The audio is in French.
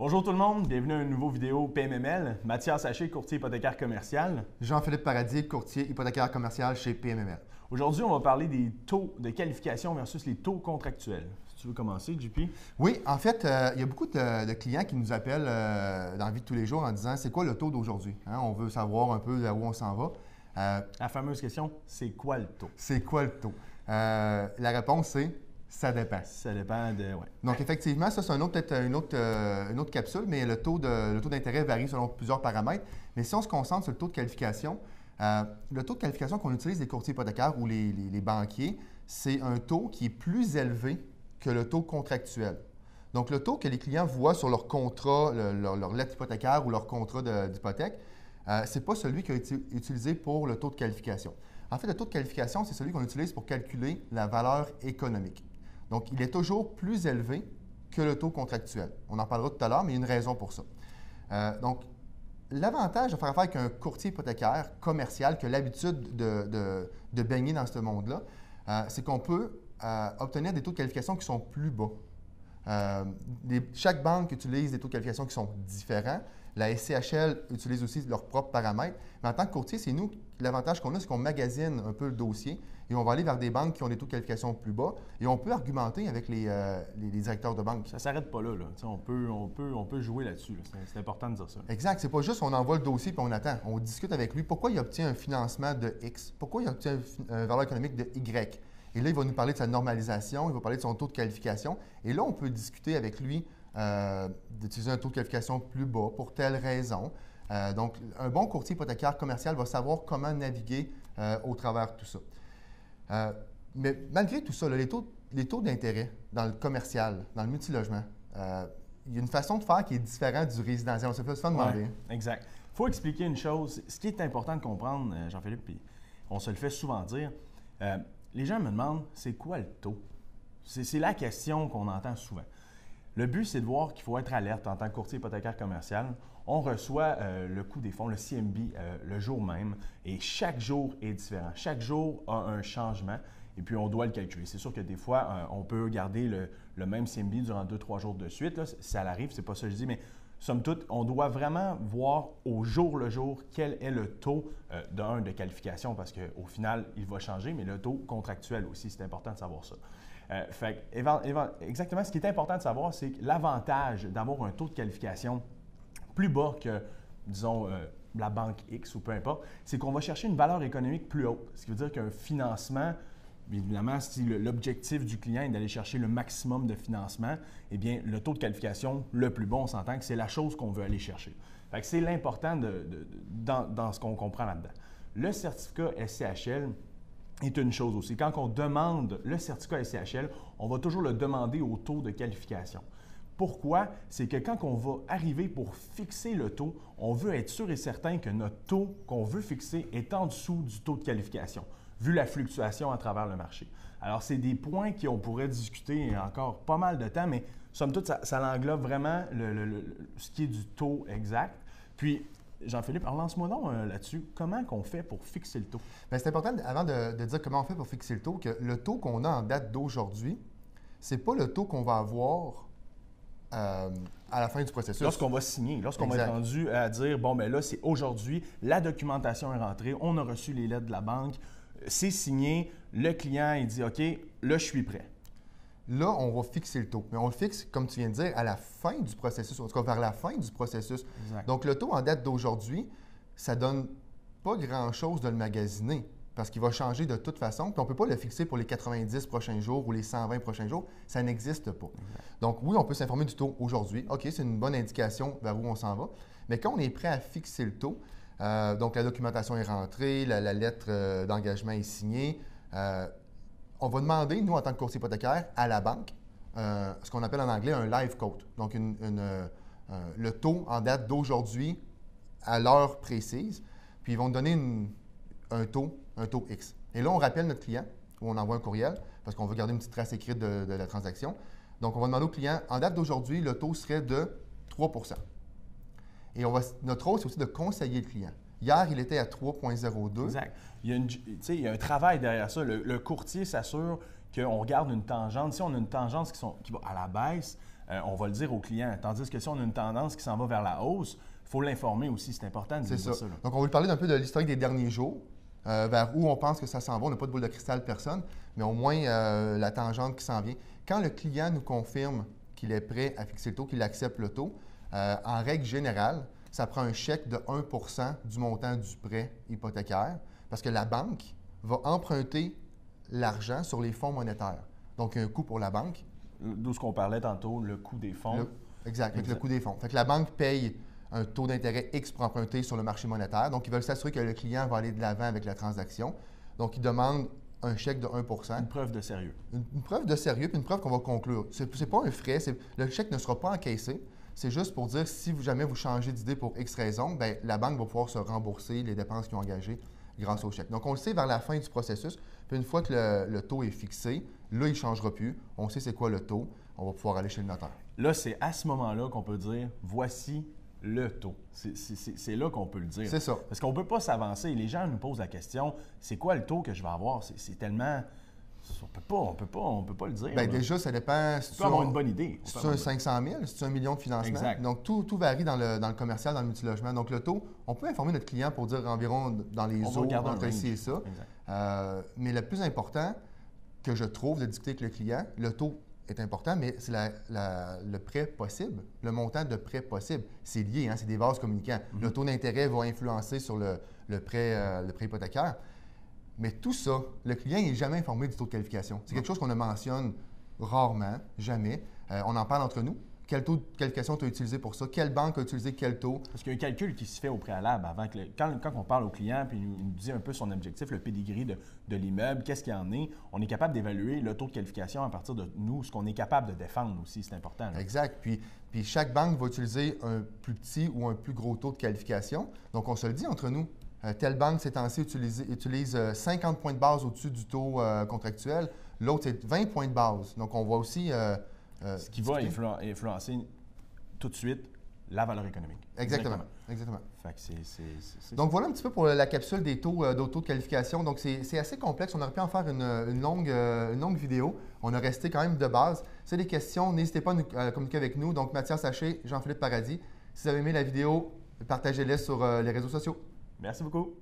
Bonjour tout le monde, bienvenue à une nouvelle vidéo PMML. Mathias Haché, courtier hypothécaire commercial. Jean-Philippe Paradis, courtier hypothécaire commercial chez PMML. Aujourd'hui, on va parler des taux de qualification versus les taux contractuels. Si tu veux commencer, JP. Oui, en fait, euh, il y a beaucoup de, clients qui nous appellent euh, dans la vie de tous les jours en disant c'est quoi le taux d'aujourd'hui hein? On veut savoir un peu où on s'en va. Euh, la fameuse question c'est quoi le taux? C'est quoi le taux? La réponse c'est ça dépend. Ça dépend de. Ouais. Donc, effectivement, ça, c'est un autre, peut-être une autre, une autre capsule, mais le taux, de, le taux d'intérêt varie selon plusieurs paramètres. Mais si on se concentre sur le taux de qualification, euh, le taux de qualification qu'on utilise les courtiers hypothécaires ou les, banquiers, c'est un taux qui est plus élevé que le taux contractuel. Donc, le taux que les clients voient sur leur contrat, leur, lettre hypothécaire ou leur contrat d'hypothèque, euh, ce n'est pas celui qui a été utilisé pour le taux de qualification. En fait, le taux de qualification, c'est celui qu'on utilise pour calculer la valeur économique. Donc, il est toujours plus élevé que le taux contractuel. On en parlera tout à l'heure, mais il y a une raison pour ça. Euh, donc, L'avantage de faire affaire avec un courtier hypothécaire commercial qui a l'habitude de, baigner dans ce monde-là, euh, c'est qu'on peut euh, obtenir des taux de qualification qui sont plus bas. Chaque banque utilise des taux de qualification qui sont différents. La SCHL utilise aussi leurs propres paramètres. Mais en tant que courtier, c'est nous, l'avantage qu'on a, c'est qu'on magasine un peu le dossier et on va aller vers des banques qui ont des taux de qualification plus bas et on peut argumenter avec les, euh, directeurs de banque. Ça ne s'arrête pas là. On, peut, on, peut, on peut jouer là-dessus. C'est important de dire ça. Exact. C'est pas juste on envoie le dossier puis on attend. On discute avec lui pourquoi il obtient un financement de X, pourquoi il obtient une valeur économique de Y? Et là, il va nous parler de sa normalisation, il va parler de son taux de qualification. Et là, on peut discuter avec lui euh, d'utiliser un taux de qualification plus bas pour telle raison. Euh, donc, un bon courtier hypothécaire commercial va savoir comment naviguer euh, au travers de tout ça. mais malgré tout ça, les taux, les taux d'intérêt dans le commercial, dans le multilogement, il y a une façon de faire qui est différente du résidentiel. On se fait demander. exact. Il faut expliquer une chose. Ce qui est important de comprendre, Jean-Philippe, puis on se le fait souvent dire, les gens me demandent, c'est quoi le taux? C'est la question qu'on entend souvent. Le but, c'est de voir qu'il faut être alerte en tant que courtier hypothécaire commercial. On reçoit euh, le coût des fonds, le CMB, euh, le jour même, et chaque jour est différent. Chaque jour a un changement, et puis on doit le calculer. C'est sûr que des fois, euh, on peut garder le, même CMB durant deux, trois jours de suite. Là, ça l'arrive, c'est pas ça que je dis, mais somme toute, on doit vraiment voir au jour le jour quel est le taux d'un de qualification, parce qu'au final, il va changer, mais le taux contractuel aussi, c'est important de savoir ça. Euh, fait, exactement, ce qui est important de savoir, c'est que l'avantage d'avoir un taux de qualification plus bas que, disons, euh, la banque X ou peu importe, c'est qu'on va chercher une valeur économique plus haute. Ce qui veut dire qu'un financement, évidemment, si l'objectif du client est d'aller chercher le maximum de financement, eh bien, le taux de qualification le plus bon, on s'entend que c'est la chose qu'on veut aller chercher. c'est l'important dans, ce qu'on comprend là-dedans. Le certificat SCHL, est une chose aussi. Quand on demande le certificat SCHL, on va toujours le demander au taux de qualification. Pourquoi? C'est que quand on va arriver pour fixer le taux, on veut être sûr et certain que notre taux qu'on veut fixer est en dessous du taux de qualification, vu la fluctuation à travers le marché. Alors, c'est des points qu'on pourrait discuter encore pas mal de temps, mais somme toute, ça, ça englobe vraiment ce qui est du taux exact. Puis, Jean-Philippe, lance-moi donc euh, là-dessus. Comment qu'on fait pour fixer le taux? c'est important, avant de, dire comment on fait pour fixer le taux, que le taux qu'on a en date d'aujourd'hui, c'est pas le taux qu'on va avoir euh, à la fin du processus. Lorsqu'on va signer, lorsqu'on va être rendu à dire, bon, ben là, c'est aujourd'hui, la documentation est rentrée, on a reçu les lettres de la banque, c'est signé, le client, il dit, OK, là, je suis prêt. Là, on va fixer le taux. Mais on le fixe, comme tu viens de dire, à la fin du processus, en tout cas vers la fin du processus. Donc, le taux en date d'aujourd'hui, ça donne pas grand-chose de le magasiner parce qu'il va changer de toute façon. Puis on ne peut pas le fixer pour les 90 prochains jours ou les 120 prochains jours. Ça n'existe pas. Donc, oui, on peut s'informer du taux aujourd'hui. OK, c'est une bonne indication vers où on s'en va. Mais quand on est prêt à fixer le taux, euh, donc la documentation est rentrée, la, lettre euh, d'engagement est signée, euh, on va demander, nous, en tant que courtier hypothécaire, à la banque, euh, ce qu'on appelle en anglais un live quote. Donc, euh, le taux en date d'aujourd'hui à l'heure précise. Puis, ils vont donner un taux, un taux X. Et là, on rappelle notre client ou on envoie un courriel parce qu'on veut garder une petite trace écrite de, la transaction. Donc, on va demander au client, en date d'aujourd'hui, le taux serait de 3% Et notre rôle, c'est aussi de conseiller le client. Hier, il était à 3,02. Exact. Il y, a il y, a un travail derrière ça. Le, courtier s'assure qu'on regarde une tangente. Si on a une tangente qui, sont, qui va à la baisse, euh, on va le dire au client. Tandis que si on a une tendance qui s'en va vers la hausse, il faut l'informer aussi. C'est important de dire ça. ça. là. Donc, on va lui parler un peu de l'historique des derniers jours, euh, vers où on pense que ça s'en va. On n'a pas de boule de cristal, personne, mais au moins euh, la tangente qui s'en vient. Quand le client nous confirme qu'il est prêt à fixer le taux, qu'il accepte le taux, en règle générale, ça prend un chèque de 1% du montant du prêt hypothécaire parce que la banque va emprunter l'argent sur les fonds monétaires. Donc, un coût pour la banque. D'où ce qu'on parlait tantôt, le coût des fonds. Le- exact, le coût des fonds. Fait que la banque paye un taux d'intérêt X pour emprunter sur le marché monétaire. Donc, ils veulent s'assurer que le client va aller de l'avant avec la transaction. Donc, ils demandent un chèque de 1% Une preuve de sérieux. une, une preuve de sérieux puis une preuve qu'on va conclure. Ce n'est pas un frais, le chèque ne sera pas encaissé. C'est juste pour dire si jamais vous changez d'idée pour X raison, ben, la banque va pouvoir se rembourser les dépenses qu'ils ont engagées grâce au chèque. Donc, on le sait vers la fin du processus. Puis une fois que le, le taux est fixé, là, il ne changera plus. On sait c'est quoi le taux. On va pouvoir aller chez le notaire. Là, c'est à ce moment-là qu'on peut dire voici le taux. C'est- là qu'on peut le dire. C'est ça. Parce qu'on ne peut pas s'avancer. Les gens nous posent la question c'est quoi le taux que je vais avoir? C'est tellement. On peut pas, on peut pas, on peut pas le dire. Bien, déjà, ça dépend. Si on peut avoir une bonne idée. Si tu as avoir un une bonne- 500 000, si tu as un million de financement. Exact. Donc, tout, tout varie dans le, dans le commercial, dans le multilogement. Donc, le taux, on peut informer notre client pour dire environ dans les On eaux, entre ici et ça. Euh, mais le plus important que je trouve de discuter avec le client, le taux est important, mais c'est le prêt possible, le montant de prêt possible. C'est lié, hein, c'est des vases communicants. Mhm. Le taux d'intérêt va influencer sur le, le prêt, euh, le prêt hypothécaire. Mais tout ça, le client n'est jamais informé du taux de qualification. C'est quelque chose qu'on ne mentionne rarement, jamais. Euh, on en parle entre nous. Quel taux de qualification tu as utilisé pour ça? Quelle banque a utilisé quel taux? Parce qu'il y a un calcul qui se fait au préalable avant que le- quand, quand on parle au client puis il nous, nous dit un peu son objectif, le pedigree de, de l'immeuble, qu'est-ce qu'il en est, on est capable d'évaluer le taux de qualification à partir de nous, ce qu'on est capable de défendre aussi, c'est important. là. Exact. Puis, puis chaque banque va utiliser un plus petit ou un plus gros taux de qualification. Donc, on se le dit entre nous. Euh, telle banque, ces temps-ci, utilise, utilise, euh, 50 points de base au-dessus du taux euh, contractuel. L'autre, c'est 20 points de base. Donc, on va aussi. euh, euh, Ce qui va influencer tout de suite la valeur économique. Exactement. Exactement. Fait que c'est- c'est- c'est- c'est- Donc, voilà un petit peu pour la capsule des taux, euh, taux de qualification. Donc, c'est c'est assez complexe. On aurait pu en faire une, une longue, euh, une longue vidéo. On a resté quand même de base. Si vous avez des questions, n'hésitez pas à, nous- à communiquer avec nous. Donc, Mathias Haché, Jean-Philippe Paradis. Si vous avez aimé la vidéo, partagez-la sur euh, les réseaux sociaux. Merci beaucoup.